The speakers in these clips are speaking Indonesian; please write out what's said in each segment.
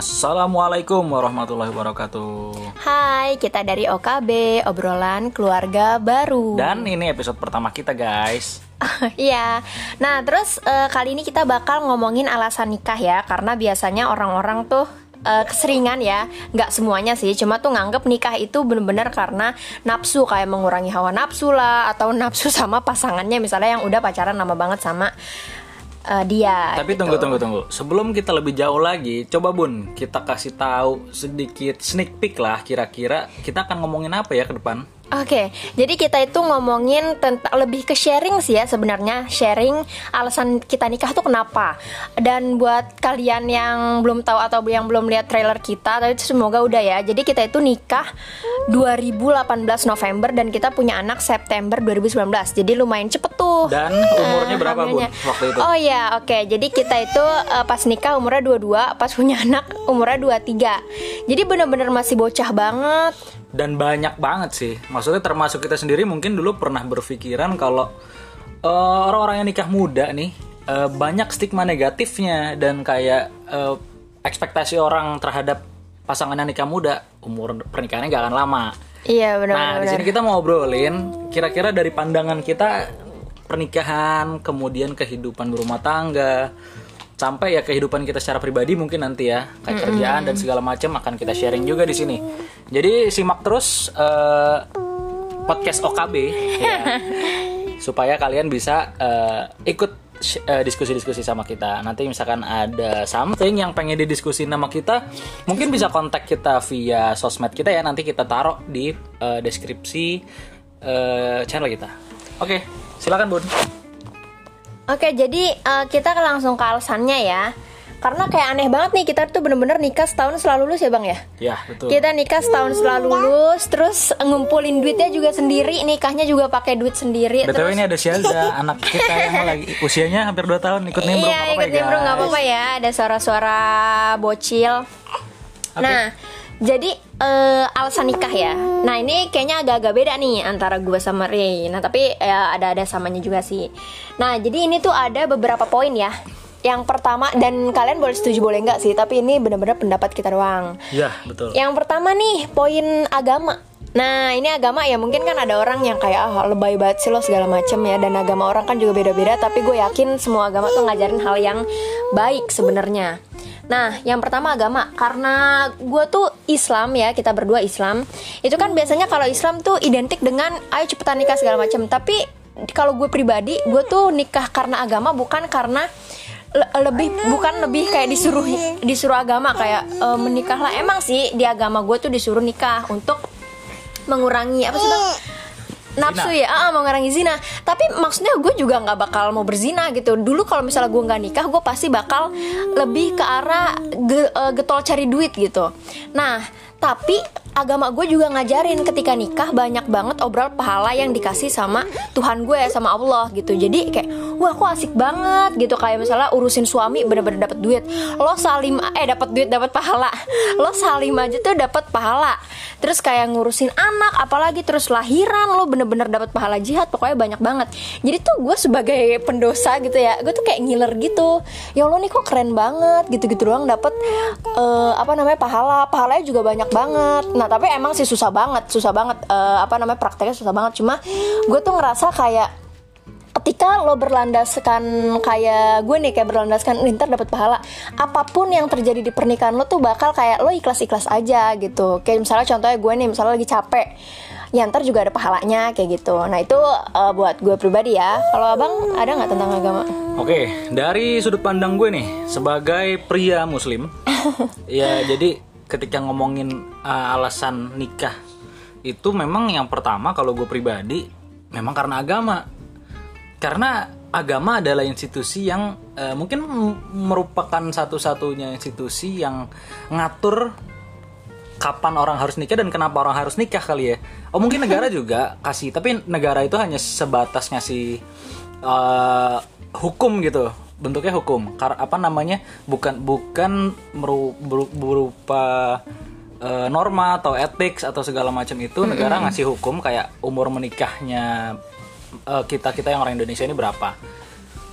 Assalamualaikum warahmatullahi wabarakatuh. Hai, kita dari OKB, obrolan keluarga baru. Dan ini episode pertama kita, guys. Iya. Nah, terus eh, kali ini kita bakal ngomongin alasan nikah ya, karena biasanya orang-orang tuh eh, keseringan ya, nggak semuanya sih, cuma tuh nganggep nikah itu bener-bener karena nafsu kayak mengurangi hawa nafsu lah, atau nafsu sama pasangannya misalnya yang udah pacaran lama banget sama eh, dia. Tapi gitu. tunggu tunggu tunggu. Sebelum kita lebih jauh lagi, coba Bun, kita kasih tahu sedikit sneak peek lah kira-kira kita akan ngomongin apa ya ke depan. Oke, jadi kita itu ngomongin tentang lebih ke sharing sih ya sebenarnya sharing alasan kita nikah tuh kenapa. Dan buat kalian yang belum tahu atau yang belum lihat trailer kita, tapi semoga udah ya. Jadi kita itu nikah 2018 November dan kita punya anak September 2019. Jadi lumayan cepet tuh. Dan umurnya eh, berapa, Bun, hamilnya. waktu itu? Oh iya, oke. Jadi kita itu eh, pas nikah umurnya 22, pas punya anak umurnya 23. Jadi bener-bener masih bocah banget. Dan banyak banget sih. Maksudnya termasuk kita sendiri mungkin dulu pernah berpikiran kalau eh, orang-orang yang nikah muda nih eh, banyak stigma negatifnya dan kayak eh, ekspektasi orang terhadap pasangan yang nikah muda umur pernikahannya gak akan lama. Iya benar Nah, di sini kita mau obrolin kira-kira dari pandangan kita pernikahan, kemudian kehidupan berumah tangga, sampai ya kehidupan kita secara pribadi mungkin nanti ya, kayak kerjaan dan segala macam akan kita sharing juga di sini. Jadi simak terus eh, podcast OKB ya, supaya kalian bisa eh, ikut eh, diskusi-diskusi sama kita. Nanti misalkan ada something yang pengen didiskusin sama kita, mungkin bisa kontak kita via sosmed kita ya. Nanti kita taruh di eh, deskripsi eh, channel kita. Oke, silakan Bun. Oke, jadi eh, kita langsung ke alasannya ya. Karena kayak aneh banget nih kita tuh bener-bener nikah setahun setelah lulus ya bang ya. Ya, betul. Kita nikah setahun setelah lulus, terus ngumpulin duitnya juga sendiri, nikahnya juga pakai duit sendiri. BTW terus ini ada Syaza, anak kita yang lagi usianya hampir 2 tahun ikut nimbrung iya ikut nimbrung nggak apa-apa ya, ada suara-suara bocil. Nah, jadi eh, alasan nikah ya. Nah ini kayaknya agak-agak beda nih antara gue sama Ray. Nah tapi ya, ada-ada samanya juga sih. Nah jadi ini tuh ada beberapa poin ya. Yang pertama dan kalian boleh setuju boleh nggak sih. Tapi ini benar-benar pendapat kita doang. Ya, betul. Yang pertama nih poin agama. Nah ini agama ya mungkin kan ada orang yang kayak ah, lebay banget sih lo segala macem ya dan agama orang kan juga beda-beda tapi gue yakin semua agama tuh ngajarin hal yang baik sebenarnya. Nah yang pertama agama karena gue tuh Islam ya kita berdua Islam itu kan biasanya kalau Islam tuh identik dengan ayo cepetan nikah segala macem tapi kalau gue pribadi gue tuh nikah karena agama bukan karena le- lebih bukan lebih kayak disuruh disuruh agama kayak e, menikahlah emang sih di agama gue tuh disuruh nikah untuk mengurangi apa sih bang? Nafsu ya ah mengurangi zina. Tapi maksudnya gue juga nggak bakal mau berzina gitu. Dulu kalau misalnya gue nggak nikah gue pasti bakal lebih ke arah ge- eh, getol cari duit gitu. Nah tapi agama gue juga ngajarin ketika nikah banyak banget obrol pahala yang dikasih sama Tuhan gue sama Allah gitu. Jadi kayak wah aku asik banget gitu. Kayak misalnya urusin suami bener-bener dapat duit. Lo salim eh dapat duit dapat pahala. Lo salim aja tuh dapat pahala. Terus kayak ngurusin anak apalagi terus lahiran lo bener-bener dapat pahala jihad pokoknya banyak banget. Jadi tuh gue sebagai pendosa gitu ya gue tuh kayak ngiler gitu. Ya Allah nih kok keren banget gitu-gitu doang dapat eh, apa namanya pahala. Pahalanya juga banyak banget nah tapi emang sih susah banget susah banget eh, apa namanya prakteknya susah banget. Cuma gue tuh ngerasa kayak ketika lo berlandaskan kayak gue nih kayak berlandaskan "Nih, ntar dapat pahala. Apa pun yang terjadi di pernikahan lo tuh bakal kayak lo ikhlas ikhlas aja gitu. Kayak misalnya contohnya gue nih misalnya lagi capek ya ntar juga ada pahalanya kayak gitu. Nah itu eh, buat gue pribadi ya. Kalau abang ada nggak tentang agama? Oke, dari sudut pandang gue nih sebagai pria muslim, ya jadi ketika ngomongin uh, alasan nikah itu memang yang pertama kalau gue pribadi memang karena agama. Karena agama adalah institusi yang uh, mungkin merupakan satu-satunya institusi yang ngatur kapan orang harus nikah dan kenapa orang harus nikah kali ya. Oh mungkin negara juga kasih, tapi negara itu hanya sebatas ngasih eh, hukum gitu, bentuknya hukum. Kar apa namanya? Bukan bukan meru- beru- berupa eh, norma atau etik atau segala macam itu negara ngasih hukum kayak umur menikahnya kita kita yang orang Indonesia ini berapa.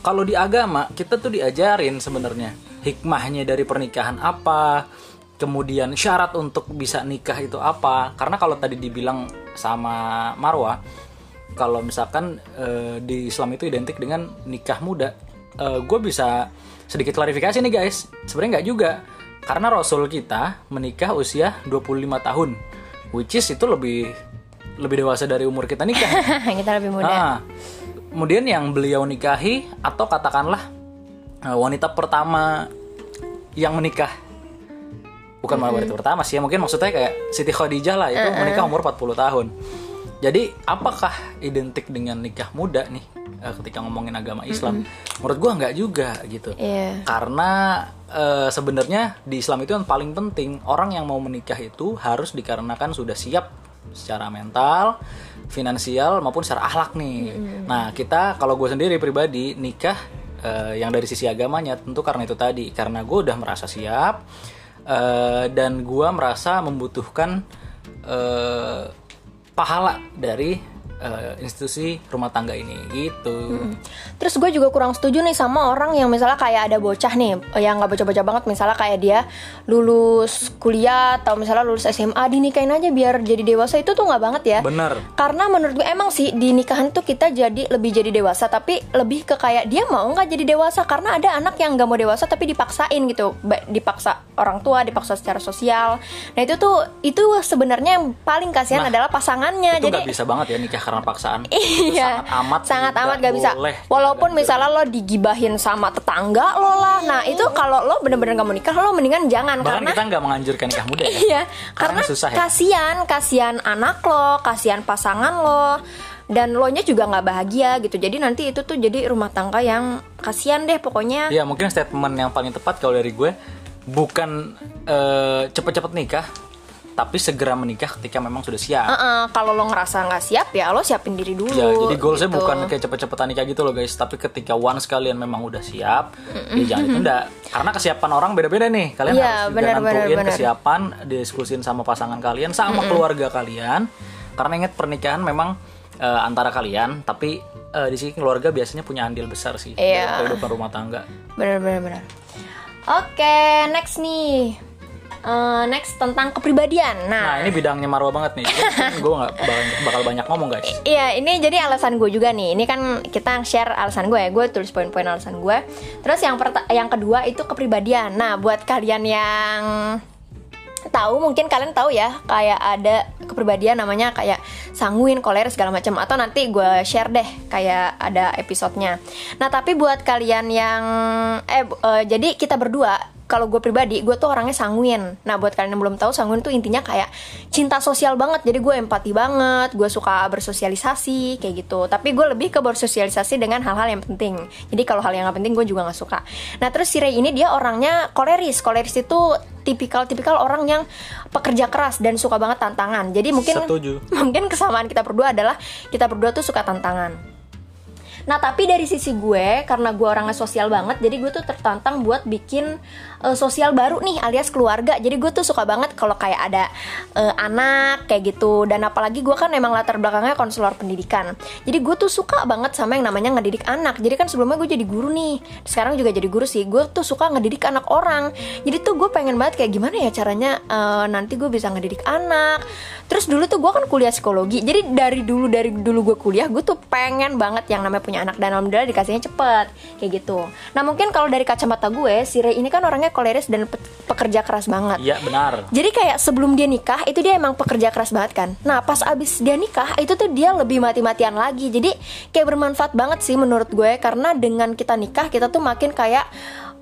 Kalau di agama kita tuh diajarin sebenarnya hikmahnya dari pernikahan apa, kemudian syarat untuk bisa nikah itu apa karena kalau tadi dibilang sama Marwa kalau misalkan eh, di Islam itu identik dengan nikah muda gue bisa sedikit klarifikasi nih guys. Sebenarnya nggak juga. Karena Rasul kita menikah usia 25 tahun which is itu lebih lebih dewasa dari umur kita nikah. Kita lebih muda. Ah, kemudian yang beliau nikahi atau katakanlah eh, wanita pertama yang menikah. Bukan malah wanita pertama sih, ya. Mungkin maksudnya kayak Siti Khadijah lah itu menikah umur 40 tahun. Jadi, apakah identik dengan nikah muda nih eh, ketika ngomongin agama Islam? Menurut gua nggak juga gitu. Iya. Karena eh, sebenarnya di Islam itu yang paling penting orang yang mau menikah itu harus dikarenakan sudah siap secara mental, finansial maupun secara akhlak nih. Nah kita kalau gue sendiri pribadi nikah eh, yang dari sisi agamanya tentu karena itu tadi karena gue udah merasa siap eh, dan gue merasa membutuhkan pahala dari eh, institusi rumah tangga ini gitu. Terus gue juga kurang setuju nih sama orang yang misalnya kayak ada bocah nih yang nggak bocah-bocah banget misalnya kayak dia lulus kuliah atau misalnya lulus SMA dinikahin aja biar jadi dewasa itu tuh nggak banget ya. Bener. Karena menurut gue emang sih di nikahan tuh kita jadi lebih jadi dewasa tapi lebih ke kayak dia mau nggak jadi dewasa karena ada anak yang nggak mau dewasa tapi dipaksain gitu dipaksa orang tua dipaksa secara sosial. Nah itu tuh itu sebenarnya yang paling kasihan Nah, adalah pasangannya. Itu jadi nggak bisa banget ya nikah karena paksaan. Iya, sangat amat sangat tidak amat gak bisa. boleh Walaupun diganjel. misalnya lo digibahin sama tetangga lo lah, nah itu kalau lo bener-bener gak mau nikah, lo mendingan jangan Bahkan karena kita nggak menganjurkan nikah muda ya. iya, karena susah ya. kasihan, kasihan anak lo, kasihan pasangan lo, dan lo nya juga nggak bahagia gitu. Jadi nanti itu tuh jadi rumah tangga yang kasihan deh pokoknya. Ya mungkin statement yang paling tepat kalau dari gue bukan eh, cepet-cepet nikah, tapi segera menikah ketika memang sudah siap. Heeh, kalau lo ngerasa nggak siap ya lo siapin diri dulu. Ya, jadi goalsnya gitu. bukan kayak cepet-cepetan nikah gitu loh guys, tapi ketika once kalian memang udah siap, ya jangan ditunda. Karena kesiapan orang beda-beda nih. Kalian Iya, harus juga benar, nentuin benar. kesiapan, diskusin sama pasangan kalian, sama keluarga kalian. Karena ingat pernikahan memang eh, antara kalian, tapi eh, di sini keluarga biasanya punya andil besar sih Iya. dalam kehidupan rumah tangga. bener bener bener oke next nih Eh, next tentang kepribadian Nah nah, ini bidangnya Marwa banget nih. gue nggak bakal, bakal banyak ngomong guys. Iya, ini jadi alasan gue juga nih. Ini kan kita share alasan gue ya. Gue tulis poin-poin alasan gue. Terus yang yang kedua itu kepribadian. Nah, buat kalian yang tahu mungkin kalian tahu ya kayak ada kepribadian namanya kayak sanguin, koleris segala macam atau nanti gue share deh kayak ada episodenya. Nah tapi buat kalian yang eh eh, jadi kita berdua kalau gue pribadi gue tuh orangnya sanguin. Nah buat kalian yang belum tahu sanguin tuh intinya kayak cinta sosial banget. Jadi gue empati banget, gue suka bersosialisasi kayak gitu. Tapi gue lebih ke bersosialisasi dengan hal-hal yang penting. Jadi kalau hal yang gak penting gue juga nggak suka. Nah terus si Ray ini dia orangnya koleris. Koleris itu tipikal-tipikal orang yang pekerja keras dan suka banget tantangan. Jadi mungkin Setuju. mungkin kesamaan kita berdua adalah kita berdua tuh suka tantangan. Nah tapi dari sisi gue karena gue orangnya sosial banget, jadi gue tuh tertantang buat bikin eh, sosial baru nih alias keluarga. Jadi gue tuh suka banget kalau kayak ada eh, anak kayak gitu. Dan apalagi gue kan emang latar belakangnya konselor pendidikan. Jadi gue tuh suka banget sama yang namanya ngedidik anak. Jadi kan sebelumnya gue jadi guru nih, sekarang juga jadi guru sih. Gue tuh suka ngedidik anak orang. Jadi tuh gue pengen banget kayak gimana ya caranya eh, nanti gue bisa ngedidik anak. Terus dulu tuh gue kan kuliah psikologi. Jadi dari dulu dari dulu gue kuliah, gue tuh pengen banget yang namanya punya anak dan alhamdulillah dikasihnya cepet kayak gitu. Nah mungkin kalau dari kacamata gue, si Ray ini kan orangnya koleris dan pe- pekerja keras banget. Iya benar. Jadi kayak sebelum dia nikah itu dia emang pekerja keras banget kan. Nah pas abis dia nikah itu tuh dia lebih mati-matian lagi. Jadi kayak bermanfaat banget sih menurut gue karena dengan kita nikah kita tuh makin kayak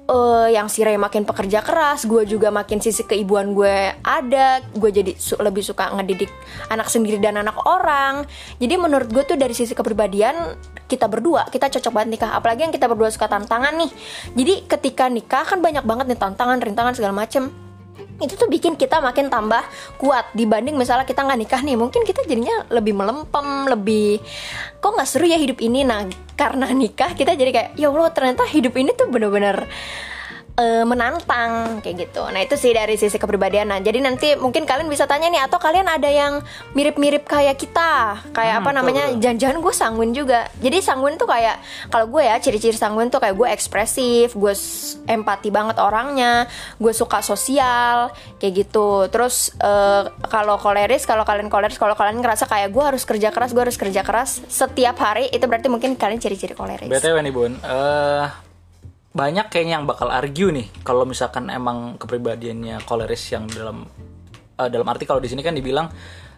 eh yang si Ray makin pekerja keras, gue juga makin sisi keibuan gue ada, gue jadi su- lebih suka ngedidik anak sendiri dan anak orang. Jadi menurut gue tuh dari sisi kepribadian kita berdua kita cocok banget nikah, apalagi yang kita berdua suka tantangan nih. Jadi ketika nikah kan banyak banget nih tantangan, rintangan segala macem itu tuh bikin kita makin tambah kuat dibanding misalnya kita nggak nikah nih. Mungkin kita jadinya lebih melempem lebih kok nggak seru ya hidup ini? Nah karena nikah kita jadi kayak ya allah ternyata hidup ini tuh bener-bener eh, menantang kayak gitu. Nah itu sih dari sisi kepribadian. Nah jadi nanti mungkin kalian bisa tanya nih atau kalian ada yang mirip-mirip kayak kita, kayak Hmm, apa betul, namanya? betul. Jangan-jangan gue sanguin juga. Jadi sanguin tuh kayak kalau gue ya ciri-ciri sanguin tuh kayak gue ekspresif, gue empati banget orangnya, gue suka sosial kayak gitu. Terus eh, kalau koleris, kalau kalian koleris, kalau kalian ngerasa kayak gue harus kerja keras, gue harus kerja keras setiap hari, itu berarti mungkin kalian ciri-ciri koleris. BTW nih Bun, eh banyak kayaknya yang bakal argue nih kalau misalkan emang kepribadiannya koleris yang dalam eh, dalam arti kalau di sini kan dibilang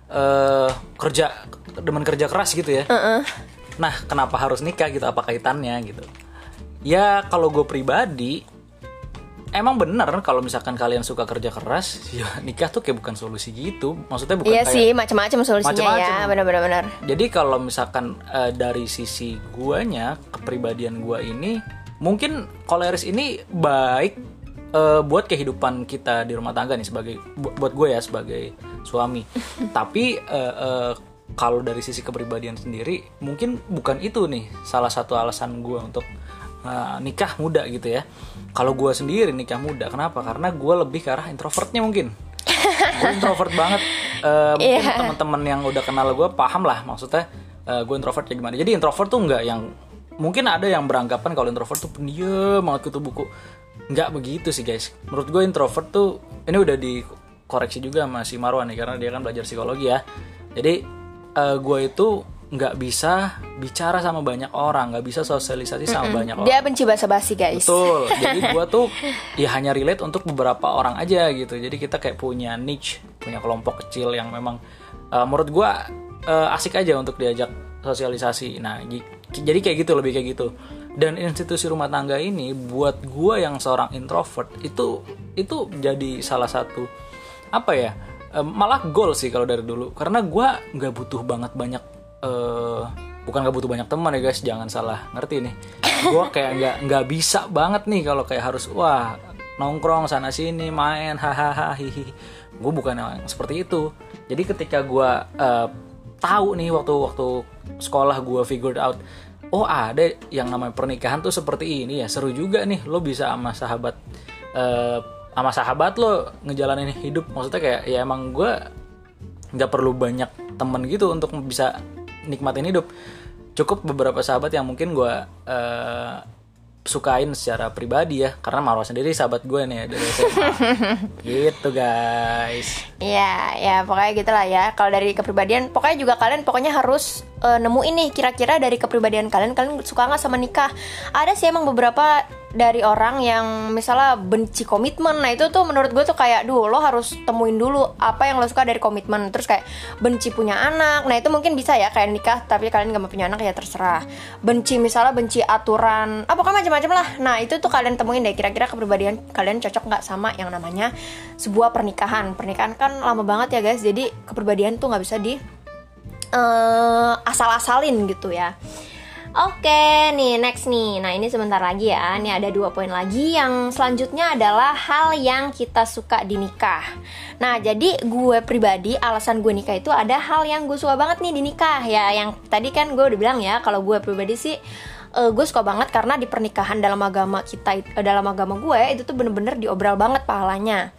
eh kerja demen kerja keras gitu ya. Nah, kenapa harus nikah gitu? Apa kaitannya gitu? Ya kalau gue pribadi emang bener kalau misalkan kalian suka kerja keras, ya nikah tuh kayak bukan solusi gitu. Maksudnya bukan Iya kayak sih, macam-macam solusinya Macem-macem. ya, benar-benar. benar. jadi kalau misalkan eh, dari sisi guanya, kepribadian gua ini mungkin koleris ini baik eh, buat kehidupan kita di rumah tangga nih sebagai bu- buat gue ya sebagai suami. Tapi eh, eh, kalau dari sisi kepribadian sendiri mungkin bukan itu nih salah satu alasan gua untuk eh, nikah muda gitu ya. Kalau gua sendiri nikah muda, kenapa? Karena gua lebih ke arah introvertnya mungkin. gue introvert banget. Eh, mungkin Iya. teman-teman yang udah kenal gue paham lah maksudnya gue introvert kayak gimana. Jadi introvert tuh nggak yang mungkin ada yang beranggapan kalau introvert tuh pendiam banget kutu buku. Nggak begitu sih guys. Menurut gue introvert tuh ini udah dikoreksi juga sama si Marwan nih karena dia kan belajar psikologi ya. Jadi gue itu nggak bisa bicara sama banyak orang, nggak bisa sosialisasi sama banyak orang. Dia benci basa-basi, guys. Betul. Jadi gua tuh ya hanya relate untuk beberapa orang aja gitu. Jadi kita kayak punya niche, punya kelompok kecil yang memang eh, menurut gua eh, asik aja untuk diajak sosialisasi. Nah, jadi kayak gitu lebih kayak gitu. Dan institusi rumah tangga ini buat gua yang seorang introvert itu itu jadi salah satu apa ya? eh, malah goal sih kalau dari dulu karena gua nggak butuh banget banyak eh bukan nggak butuh banyak teman ya guys jangan salah ngerti nih gue kayak nggak nggak bisa banget nih kalau kayak harus wah nongkrong sana sini main hahaha hihi gue bukan yang seperti itu jadi ketika gue eh, tahu nih waktu waktu sekolah gue figured out oh ada yang namanya pernikahan tuh seperti ini ya. Seru juga nih lo bisa sama sahabat eh, sama sahabat lo ngejalanin hidup. Maksudnya kayak ya emang gue nggak perlu banyak temen gitu untuk bisa nikmatin hidup. Cukup beberapa sahabat yang mungkin gue eh, sukain secara pribadi ya. Karena Marwa sendiri sahabat gue nih ya dari SMA gitu guys. Iya, ya pokoknya gitulah ya. Kalau dari kepribadian, pokoknya juga kalian pokoknya harus eh, nemuin nih kira-kira dari kepribadian kalian kalian suka nggak sama nikah. Ada sih emang beberapa dari orang yang misalnya benci komitmen. Nah itu tuh menurut gue tuh kayak, duh lo harus temuin dulu apa yang lo suka dari komitmen. Terus kayak benci punya anak. Nah itu mungkin bisa ya kayak nikah tapi kalian gak mau punya anak ya terserah. Benci misalnya benci aturan, apa kan macam-macam lah. Nah itu tuh kalian temuin deh kira-kira kepribadian kalian cocok nggak sama yang namanya sebuah pernikahan. Pernikahan kan lama banget ya guys. Jadi kepribadian tuh nggak bisa di eh, asal-asalin gitu ya. Oke, nih next nih. Nah ini sebentar lagi ya. Ini ada dua poin lagi. Yang selanjutnya adalah hal yang kita suka di nikah. Nah jadi gue pribadi alasan gue nikah itu ada hal yang gue suka banget nih di nikah ya. Yang tadi kan gue udah bilang ya kalau gue pribadi sih eh, gue suka banget karena di pernikahan dalam agama kita eh, dalam agama gue itu tuh bener-bener diobral banget pahalanya.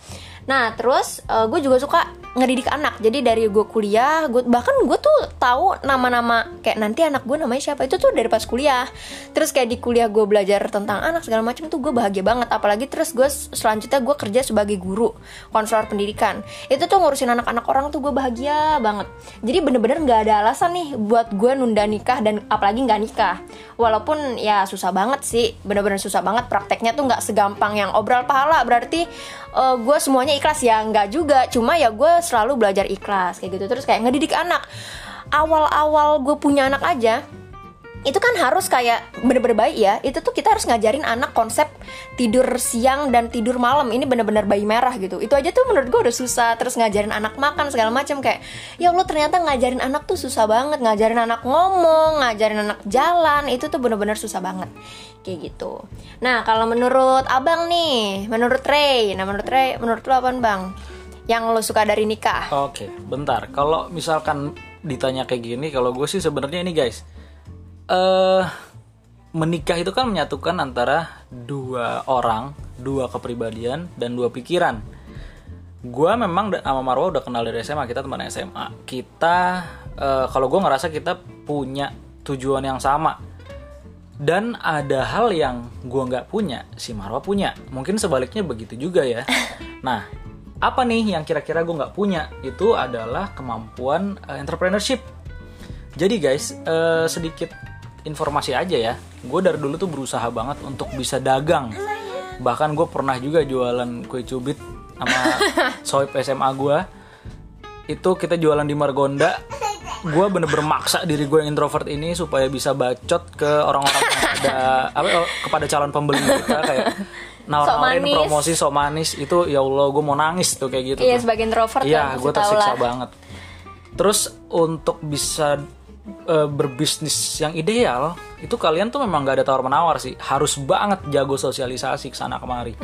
Nah terus eh, gue juga suka ngedidik anak. Jadi dari gue kuliah, gue bahkan gue tuh tahu nama-nama kayak nanti anak gue namanya siapa itu tuh dari pas kuliah. Terus kayak di kuliah gue belajar tentang anak segala macam tuh gue bahagia banget. Apalagi terus gue selanjutnya gue kerja sebagai guru konselor pendidikan. Itu tuh ngurusin anak-anak orang tuh gue bahagia banget. Jadi bener-bener nggak ada alasan nih buat gue nunda nikah dan apalagi nggak nikah. Walaupun ya susah banget sih, bener-bener susah banget prakteknya tuh nggak segampang yang obral pahala. Berarti eh, gue semuanya ikhlas ya nggak juga. Cuma ya gue selalu belajar ikhlas kayak gitu. Terus kayak ngedidik anak. Awal-awal gue punya anak aja, itu kan harus kayak bener-bener baik ya. Itu tuh kita harus ngajarin anak konsep tidur siang dan tidur malam. Ini bener-bener bayi merah gitu. Itu aja tuh menurut gue udah susah. Terus ngajarin anak makan segala macam. Kayak ya Allah ternyata ngajarin anak tuh susah banget. Ngajarin anak ngomong ngajarin anak jalan. Itu tuh bener-bener susah banget. Kayak gitu. Nah kalau menurut abang nih menurut Ray. Nah menurut Ray menurut lo apa bang? Yang lo suka dari nikah? Oke bentar. Kalau misalkan ditanya kayak gini kalau gue sih sebenarnya ini guys eh menikah itu kan menyatukan antara dua orang dua kepribadian dan dua pikiran. Gue memang sama Marwa udah kenal dari SMA kita teman SMA kita eh, kalau gue ngerasa kita punya tujuan yang sama. Dan ada hal yang gue nggak punya si Marwa punya. Mungkin sebaliknya begitu juga ya. Nah apa nih yang kira-kira gue nggak punya? Itu adalah kemampuan eh, entrepreneurship. Jadi guys eh, sedikit informasi aja ya gue dari dulu tuh berusaha banget untuk bisa dagang bahkan gue pernah juga jualan kue cubit sama sohib SMA gue itu kita jualan di Margonda gue bener-bener maksa diri gue yang introvert ini supaya bisa bacot ke orang-orang yang ada apa oh, kepada calon pembeli kita kayak nawarin manis. promosi sok manis itu ya Allah gue mau nangis tuh kayak gitu Iya tuh. sebagai introvert Iya, gue tersiksa lah. banget. Terus untuk bisa eh, berbisnis yang ideal, itu kalian tuh memang gak ada tawar menawar sih. Harus banget jago sosialisasi ke sana kemari.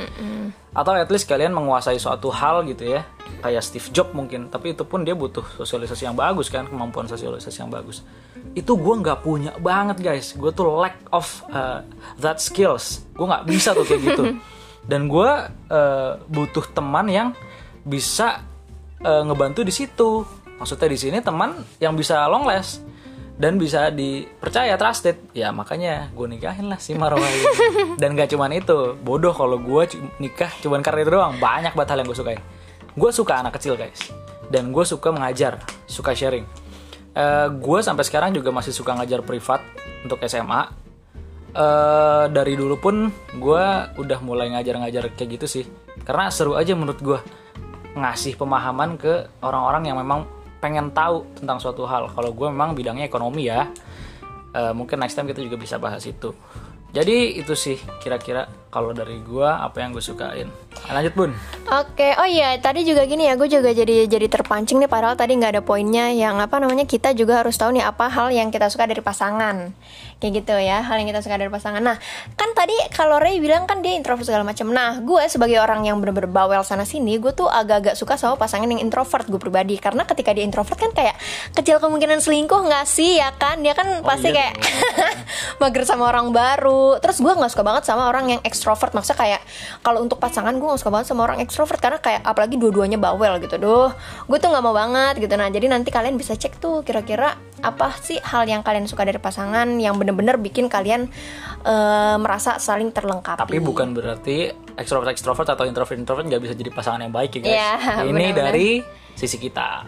Atau at least kalian menguasai suatu hal gitu ya, kayak Steve Jobs mungkin. Tapi itu pun dia butuh sosialisasi yang bagus kan, kemampuan sosialisasi yang bagus. Itu gue nggak punya banget guys. Gue tuh lack of uh, that skills. Gue nggak bisa tuh kayak gitu. Dan gue uh, butuh teman yang bisa eh, ngebantu di situ. Maksudnya di sini teman yang bisa long last dan bisa dipercaya trusted. Ya makanya gue nikahin lah si Marwa ini. Dan gak cuman itu, bodoh kalau gue nikah cuman karena itu doang. Banyak banget hal yang gue sukain. Gue suka anak kecil guys, dan gue suka mengajar, suka sharing. gue sampai sekarang juga masih suka ngajar privat untuk SMA eh dari dulu pun gue udah mulai ngajar-ngajar kayak gitu sih karena seru aja menurut gue ngasih pemahaman ke orang-orang yang memang pengen tahu tentang suatu hal. Kalau gue memang bidangnya ekonomi ya Eh, mungkin next time kita juga bisa bahas itu. Jadi itu sih kira-kira kalau dari gue apa yang gue sukain. Lanjut bun. Oke, oh iya tadi juga gini ya, gue juga jadi jadi terpancing nih padahal tadi nggak ada poinnya yang apa namanya kita juga harus tahu nih apa hal yang kita suka dari pasangan, kayak gitu ya, hal yang kita suka dari pasangan. Nah, kan tadi kalau Ray bilang kan dia introvert segala macam. Nah, gue sebagai orang yang bener-bener bawel sana sini, gue tuh agak-agak suka sama pasangan yang introvert gue pribadi. Karena ketika dia introvert kan kayak kecil kemungkinan selingkuh nggak sih ya kan, dia kan pasti iya kayak mager sama orang baru. Terus gue nggak suka banget sama orang yang ekstrovert, maksudnya kayak kalau untuk pasangan gue gak suka banget sama orang ekstrovert karena kayak apalagi dua-duanya bawel gitu. Duh, gue tuh nggak mau banget gitu. Nah jadi nanti kalian bisa cek tuh kira-kira apa sih hal yang kalian suka dari pasangan Yang bener-bener bikin kalian eh, merasa saling terlengkapi? Tapi bukan berarti ekstrovert ekstrovert atau introvert introvert nggak bisa jadi pasangan yang baik ya guys. Iya, ini benar-benar. dari sisi kita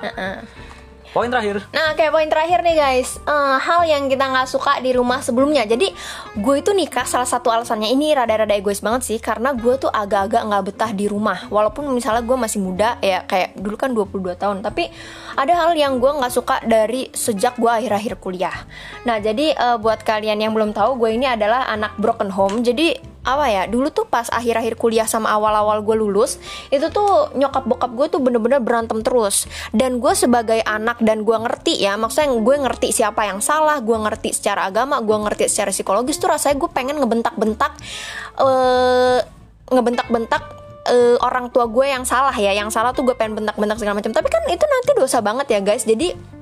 poin terakhir Nah, kayak poin terakhir nih guys, Eh, hal yang kita nggak suka di rumah sebelumnya. Jadi gue itu nikah salah satu alasannya ini rada-rada egois banget sih, karena gue tuh agak-agak nggak betah di rumah. Walaupun misalnya gue masih muda, ya kayak dulu kan 22 tahun, tapi ada hal yang gue nggak suka dari sejak gue akhir-akhir kuliah. Nah, jadi eh, buat kalian yang belum tahu, gue ini adalah anak broken home. Jadi apa ya dulu tuh pas akhir-akhir kuliah sama awal-awal gue lulus itu tuh nyokap bokap gue tuh bener-bener berantem terus. Dan gue sebagai anak dan gue ngerti ya maksudnya gue ngerti siapa yang salah gue ngerti secara agama gue ngerti secara psikologis tuh rasanya gue pengen ngebentak-bentak eh ngebentak-bentak eh, orang tua gue yang salah ya. Yang salah tuh gue pengen bentak-bentak segala macam. Tapi kan itu nanti dosa banget ya guys. Jadi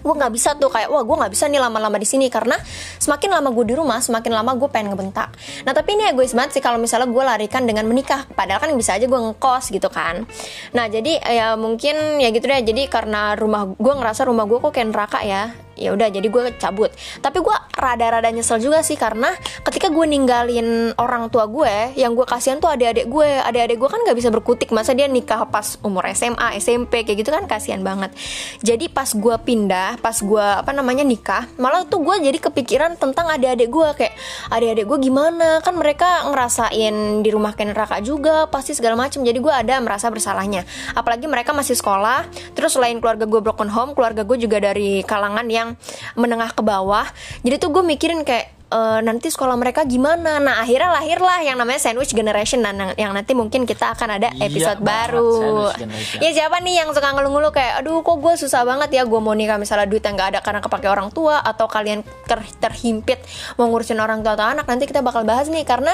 gue nggak bisa tuh kayak wah gue nggak bisa nih lama-lama di sini karena semakin lama gue di rumah semakin lama gue pengen ngebentak. Nah tapi ini egois banget sih kalau misalnya gue larikan dengan menikah padahal kan bisa aja gue ngekos gitu kan. Nah jadi ya mungkin ya gitu deh jadi karena rumah gue ngerasa rumah gue kok kayak neraka ya ya udah jadi gue cabut. Tapi gue rada-rada nyesel juga sih karena ketika gue ninggalin orang tua gue yang gue kasihan tuh adik-adik gue adik-adik gue kan nggak bisa berkutik. Masa dia nikah pas umur SMA SMP kayak gitu kan kasihan banget. Jadi pas gue pindah pas gue apa namanya nikah malah tuh gue jadi kepikiran tentang adik-adik gue kayak adik-adik gue gimana? Kan mereka ngerasain di rumah neraka juga pasti segala macam jadi gue ada merasa bersalahnya. Apalagi mereka masih sekolah terus selain keluarga gue broken home keluarga gue juga dari kalangan yang menengah ke bawah. Jadi tuh gue mikirin kayak "Eh, nanti sekolah mereka gimana. Nah akhirnya lahirlah yang namanya sandwich generation dan yang- yang nanti mungkin kita akan ada Iya episode banget, baru. ya siapa nih yang suka ngeluh-ngeluh kayak aduh kok gue susah banget ya gue mau nikah misalnya duit yang gak ada karena kepake orang tua atau kalian ter- terhimpit mau ngurusin orang tua atau anak. Nanti kita bakal bahas nih karena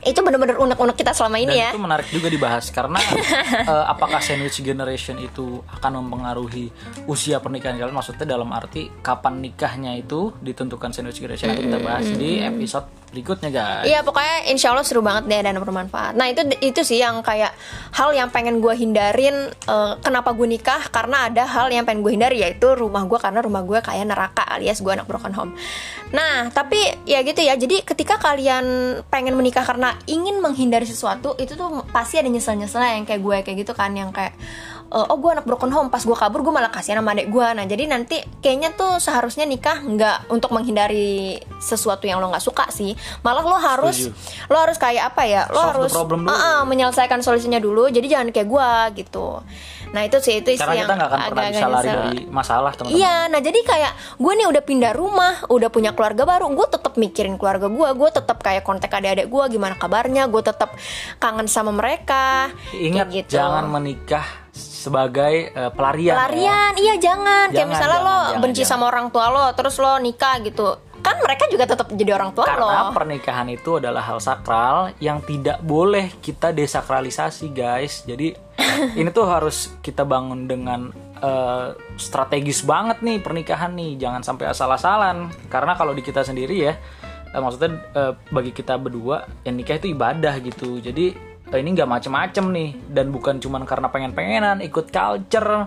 itu bener-bener unek-unek kita selama ini Dan ya itu menarik juga dibahas karena eh, apakah sandwich generation itu akan mempengaruhi usia pernikahan kalian? Maksudnya dalam arti kapan nikahnya itu ditentukan sandwich generation nanti kita bahas di episode berikutnya guys. Iya pokoknya insya Allah seru banget deh dan bermanfaat. Nah itu itu sih yang kayak hal yang pengen gue hindarin. eh, kenapa gue nikah? Karena ada hal yang pengen gue hindari yaitu rumah gue karena rumah gue kayak neraka alias gue anak broken home. Nah tapi ya gitu ya. Jadi ketika kalian pengen menikah karena ingin menghindari sesuatu itu tuh pasti ada nyesel-nyeselnya yang kayak gue kayak gitu kan yang kayak eh, oh gue anak broken home pas gue kabur gue malah kasihan sama adik gue nah jadi nanti kayaknya tuh seharusnya nikah nggak untuk menghindari sesuatu yang lo nggak suka sih malah lo harus Setuju. lo harus kayak apa ya lo Solve harus. Ah, ah, menyelesaikan solusinya dulu jadi jangan kayak gue gitu nah itu sih itu sih Karena yang kita nggak akan pernah bisa lari dari masalah teman-teman. Iya, nah jadi kayak gue nih udah pindah rumah, udah punya keluarga baru, gue tetap mikirin keluarga gue, gue tetap kayak kontak adik-adik gue, gimana kabarnya, gue tetap kangen sama mereka. Ingat gitu. jangan menikah sebagai eh, pelarian. ya. pelarian, iya jangan. Kayak Jangan, misalnya jangan, lo jangan, benci jangan. sama orang tua lo, terus lo nikah gitu, kan mereka juga tetap jadi orang tua Karena lo. pernikahan itu adalah hal sakral yang tidak boleh kita desakralisasi, guys. Jadi ini tuh harus kita bangun dengan eh, strategis banget nih pernikahan nih. Jangan sampai asal-asalan. Karena kalau di kita sendiri ya, eh, maksudnya bagi kita berdua, yang nikah itu ibadah gitu. Jadi ini nggak macem-macem nih dan bukan cuman karena pengen-pengenan ikut culture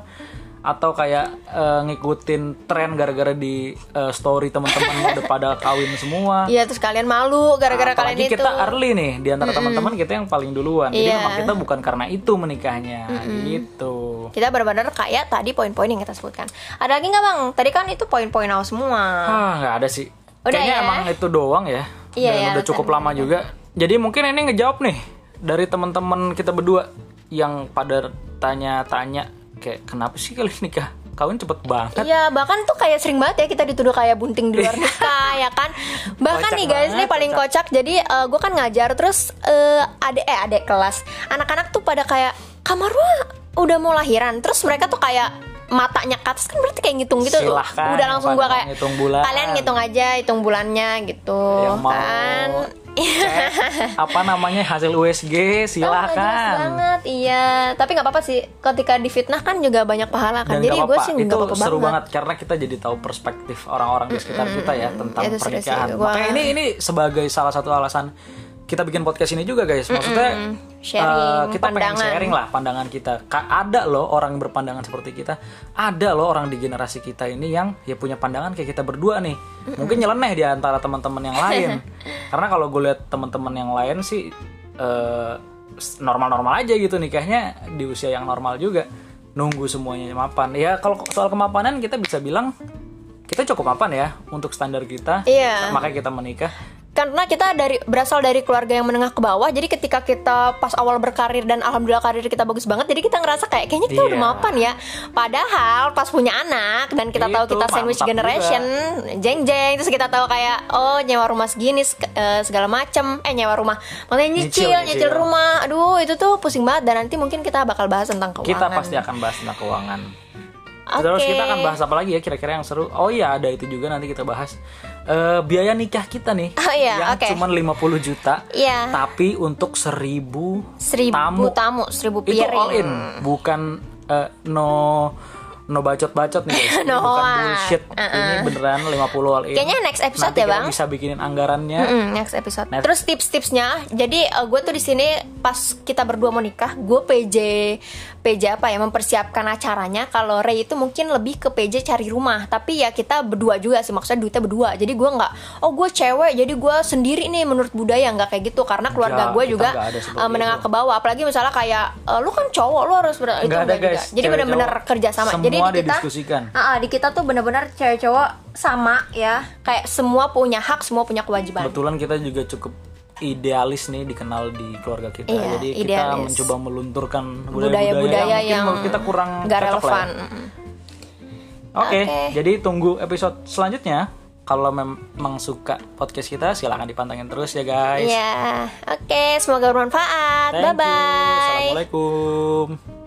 atau kayak eh, ngikutin tren gara-gara di eh, story teman-teman udah pada kawin semua. Iya, terus kalian malu gara-gara Apalagi kalian itu. kita early nih di antara teman-teman kita yang paling duluan. Jadi Iya. memang kita bukan karena itu menikahnya gitu. Kita benar-benar kayak tadi poin-poin yang kita sebutkan. Ada lagi nggak bang? Tadi kan itu poin-poin awal semua. Ah, nggak ada sih. Udah Kayaknya ya? emang itu doang ya. Iya Dan ya, udah cukup lama juga. Jadi mungkin ini ngejawab nih dari teman-teman kita berdua yang pada tanya-tanya kayak kenapa sih kalian nikah? Kawin cepet banget. Iya, bahkan tuh kayak sering banget ya kita dituduh kayak bunting di luar nikah, ya kan. Bahkan Kocak nih guys, banget, ini paling kocak. Jadi gue kan ngajar terus eh adek eh adek kelas. Anak-anak tuh pada kayak kamar udah mau lahiran. Terus mereka tuh kayak matanya ke atas kan berarti kayak ngitung gitu. Silahkan, Udah langsung gua kayak ngitung bulan. kalian ngitung aja hitung bulannya gitu Yang mau kan. Cek apa namanya hasil USG Oh, silakan. banget, iya. Tapi nggak apa-apa sih. Ketika difitnah kan juga banyak pahala kan. Dan Jadi gue sih itu nggak apa-apa seru banget. banget karena kita jadi tahu perspektif orang-orang di sekitar kita ya tentang Itu seru sih, pernikahan. Makanya ini ini sebagai salah satu alasan kita bikin podcast ini juga guys. Maksudnya Sharing eh, kita pengen pandangan. sharing lah pandangan kita. Ka- Ada loh orang yang berpandangan seperti kita. Ada loh orang di generasi kita ini yang ya punya pandangan kayak kita berdua nih. Mungkin nyeleneh di antara teman-teman yang lain. karena kalau gue lihat teman-teman yang lain sih eh, normal-normal aja gitu nikahnya di usia yang normal juga nunggu semuanya mapan ya kalau soal kemapanan kita bisa bilang kita cukup mapan ya untuk standar kita Iya. makanya kita menikah karena kita dari berasal dari keluarga yang menengah ke bawah jadi ketika kita pas awal berkarir dan alhamdulillah karir kita bagus banget jadi kita ngerasa kayak kayaknya kita udah Iya. mapan ya. Padahal pas punya anak dan kita tahu Itu kita sandwich generation jeng jeng terus kita tahu kayak oh nyewa rumah segini seg- eh, segala macem. Eh nyewa rumah. Makanya nyicil, Nyicil, nyicil. nyicil. rumah. Aduh itu tuh pusing banget dan nanti mungkin kita bakal bahas tentang keuangan. kita pasti akan bahas tentang keuangan. Terus kita akan bahas apa lagi ya kira-kira yang seru? Oh iya ada itu juga nanti kita bahas Eh, biaya nikah kita nih Oh iya, yang oke. cuman 50 juta Iya. tapi untuk seribu seribu tamu, seribu itu piring all in bukan eh, no no bacot-bacot nih guys. No bukan what. bullshit ini beneran 50 all in Kayaknya next episode Nanti ya, Bang. bisa bikinin anggarannya Mm, next episode. Next. Terus tips-tipsnya, jadi gue tuh di sini pas kita berdua mau nikah, gue PJ PJ apa ya mempersiapkan acaranya. Kalau Ray itu mungkin lebih ke PJ cari rumah, tapi ya kita berdua juga sih maksudnya duitnya berdua. Jadi gue nggak, oh gue cewek, jadi gue sendiri nih menurut budaya nggak kayak gitu karena keluarga Nggak, gue juga eh, menengah itu. ke bawah. Apalagi misalnya kayak eh, lu kan cowok, lu harus ber- itu ada, juga. guys. Jadi benar-benar kerja sama. Semua jadi di kita. Ah, ah, di kita tuh benar-benar cewek cowok sama ya kayak semua punya hak semua punya kewajiban kebetulan kita juga cukup idealis nih dikenal di keluarga kita Iya, jadi kita idealis. mencoba melunturkan budaya-budaya yang, yang kita kurang relevan ya. Mm-mm. Oke, Oke. jadi tunggu episode selanjutnya. Kalau memang suka podcast kita, silahkan dipantengin terus ya guys. Iya, oke, semoga bermanfaat. Thank Bye you. bye. Assalamualaikum.